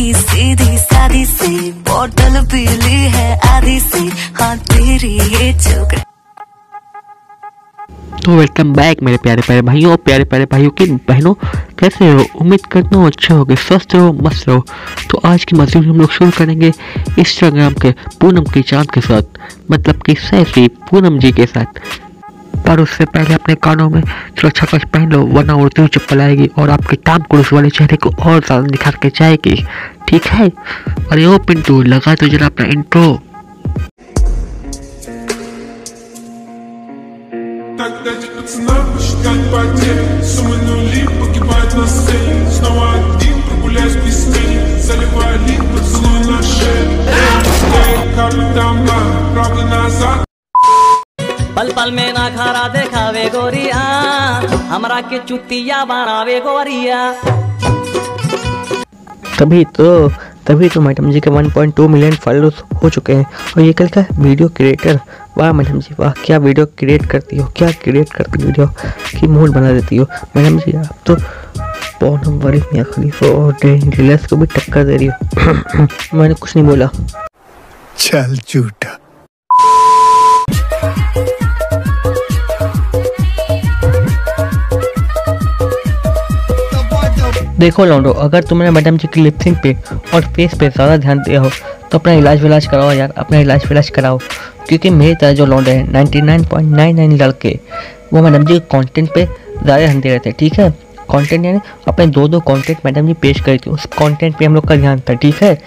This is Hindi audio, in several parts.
सीधी सादी सी बोतल पीली है आधी सी। हाँ तेरी ये चुक तो वेलकम बैक मेरे प्यारे प्यारे भाइयों, प्यारे प्यारे भाइयों की बहनों। कैसे हो? उम्मीद करता हूँ अच्छे होगे, स्वस्थ रहो, मस्त रहो। तो आज की मजदूर हम लोग शुरू करेंगे इंस्टाग्राम के पूनम की चाँद के साथ मतलब कि सैफी पूनम जी के साथ। पर उससे पहले अपने कानों में सुरक्षा कवच पहन लो वरना उड़ती हुई चप्पल आएगी और आपके टाम कुरुस वाले चेहरे को और ज़्यादा निखार के जाएगी ठीक है अरे ओ पिंटू लगा तो जरा अपना इंट्रो Так дайте пацанам посчитать потери Суммы нули погибает पल में ना खारा देखावे गोरिया हमरा के चुतिया बनावे गोरिया। तभी तो तभी तो मैडम जी के 1.2 मिलियन फॉलोअर्स हो चुके हैं। और ये कल का वीडियो क्रिएटर वाह मैडम जी वाह क्या वीडियो क्रिएट करती हो क्या क्रिएट करती वीडियो की मूड बना देती हो। मैडम जी आप तो पौनम बड़ी मियाँ खलीफा और डिलर्स को भी टक्कर दे रही हो। मैंने कुछ नहीं बोला। चल झूठा। देखो लौंडो अगर तुमने मैडम जी की लिपसिंग पे और फेस पे ज़्यादा ध्यान दिया हो तो अपना इलाज विलाज कराओ यार, अपना इलाज विलाज कराओ। क्योंकि मेरी तरह जो लौंडे हैं 99.99 लड़के, वो मैडम जी के कंटेंट पे ज़्यादा ध्यान दे रहे थे, ठीक है? कंटेंट यानी अपने दो दो कंटेंट मैडम जी पेश करी थी, उस कंटेंट पे हम लोग का ध्यान था, ठीक है?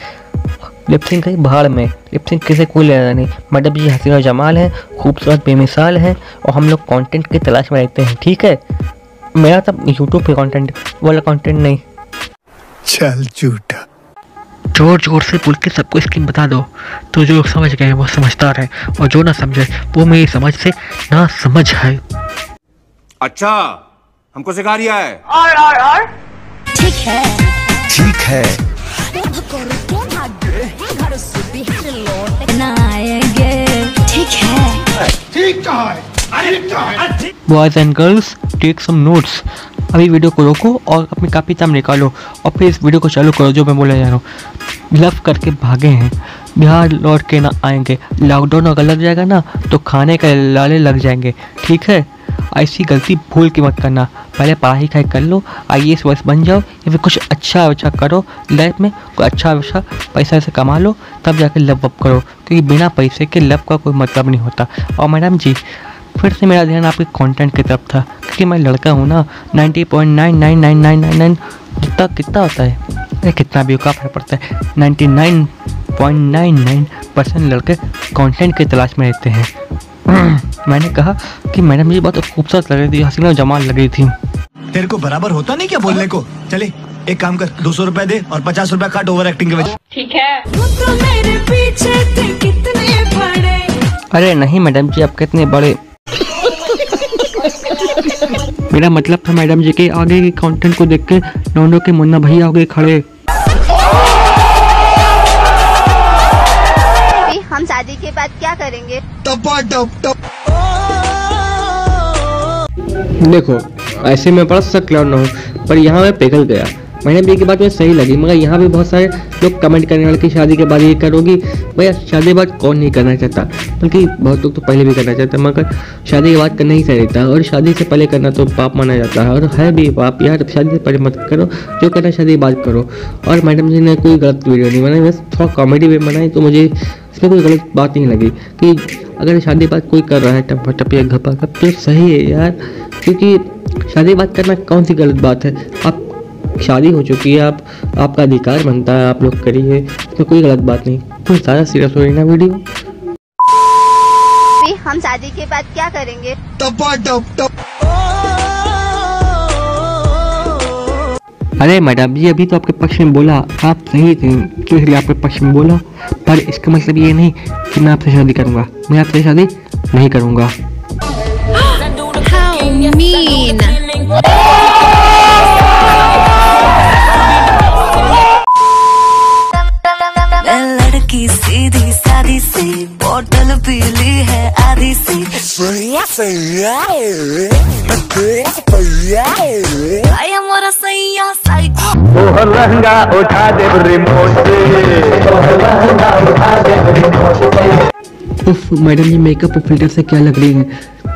लिपसिंग कहीं भाड़ में लिपसिंग किसे कोई लेना नहीं। मैडम जी हसीना जमाल है, खूबसूरत बेमिसाल है, और हम लोग कंटेंट की तलाश में रहते हैं, ठीक है? मेरा तब यूट्यूब पे कंटेंट वाला कंटेंट नहीं। चल झूठा। ज़ोर ज़ोर से बोल के सबको स्कीम बता दो। तो जो लोग समझ गए हैं वो समझदार है और जो ना समझे वो मेरी समझ से ना समझ है। अच्छा हमको सिखा रिया है। ठीक है। बनाएँगे ठीक है। Boys and girls take some notes अभी वीडियो को रोको और अपनी कापी किताब निकालो और फिर इस वीडियो को चालू करो जो मैं बोला जा रहा हूँ। लव करके भागे हैं। बिहार लौट के ना आएँगे। लॉकडाउन अगर लग जाएगा ना तो खाने के लाले लग जाएँगे। ठीक है? ऐसी गलती भूल के मत करना। पहले पढ़ाई लिखाई कर लो आई एस वर्ष बन जाओ, या फिर कुछ अच्छा अच्छा करो। लाइफ में कोई अच्छा अच्छा पैसा ऐसे कमा लो, तब जाके लव अप करो। क्योंकि बिना पैसे के लव का कोई मतलब नहीं होता। और मैडम जी, फिर से मेरा ध्यान आपके कंटेंट की तरफ़ था। क्योंकि मैं लड़का हूँ ना ninety point nine nine nine nine nine nine कितना कितना होता है? अरे कितना भी का फ़र्क पड़ता है। Ninety nine point nine nine percent लड़के कंटेंट की तलाश में रहते हैं। मैंने कहा कि मैडम जी बहुत खूबसूरत लग रही थी हसीना जमाल लग रही थी। तेरे को बराबर होता नहीं क्या बोलने को? चले एक काम कर दो सौ रुपए दे और पचास रुपए काट ओवर एक्टिंग के वजह तो मेरे पीछे थे कितने बड़े। अरे नहीं मैडम जी आप कितने बड़े मेरा मतलब था मैडम जी के आगे के कंटेंट को देख के दोनों के मुन्ना भैया आगे खड़े। हम शादी के बाद क्या करेंगे? टपा टप टप। देखो ऐसे में पढ़ सकता ना हूँ पर यहाँ मैं पिघल गया। मैंने भी के बात में सही लगी। मगर यहाँ भी बहुत सारे लोग कमेंट करने वाले कि शादी के बाद ये करोगी। भैया, शादी के बाद कौन नहीं करना चाहता? बल्कि बहुत लोग तो पहले भी करना चाहते हैं, मगर शादी के बाद करना ही सही रहता और शादी से पहले करना तो पाप माना जाता है। और है भी पाप। यार, शादी से पहले मत करो। जो करना शादी के बाद करो। और मैडम जी ने कोई गलत वीडियो नहीं बनाई। बस थोड़ा कॉमेडी भी बनाई तो मुझे इसमें कोई गलत बात नहीं लगी कि अगर शादी बाद कोई कर रहा है टप्पा टप या घपा घप तो सही है यार। क्योंकि शादी बात करना कौन सी गलत बात है? आप शादी हो चुकी है आप आपका अधिकार बनता है आप लोग करिए इसमें कोई गलत बात नहीं। तो ज़्यादा सीरियस हो रही ना वीडियो हम शादी के बाद क्या करेंगे? टपा टप टप। अरे मैडम जी अभी तो आपके पक्ष में बोला आप सही थे तो इसलिए आपके पक्ष में बोला? पर इसका मतलब ये नहीं कि मैं आपसे शादी करूँगा। मैं आपसे शादी नहीं करूँगा। मैं yes, I go. उफ मैडम ये मेकअप और फ़िल्टर से क्या लग रही है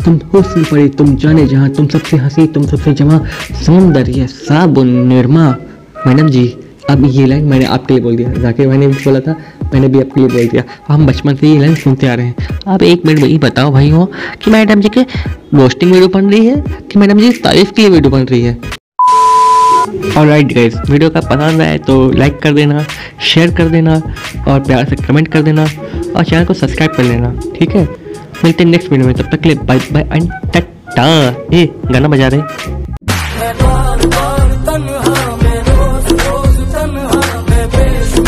तुम हुस्न पड़ी तुम जाने जहाँ तुम सबसे हँसी तुम सबसे जमा सौंदर्य साबुन निर्मा मैडम जी अब ये लाइन मैंने आपके लिए बोल दिया जाकिर भाई ने भी बोला था मैंने भी आपके लिए बोल दिया। हम बचपन से ये लाइन सुनते आ रहे हैं। आप एक मिनट वही बताओ भाई हो कि मैडम जी के रोस्टिंग वीडियो बन रही है कि मैडम जी तारीफ़ के लिए वीडियो बन रही है? और राइट गाइज़ वीडियो का पसंद आए तो लाइक कर देना शेयर कर देना और प्यार से कमेंट कर देना और चैनल को सब्सक्राइब कर लेना, ठीक है? मिलते हैं नेक्स्ट वीडियो में, तब तक के लिए बाय बाय एंड टाटा ए, गाना बजा रहे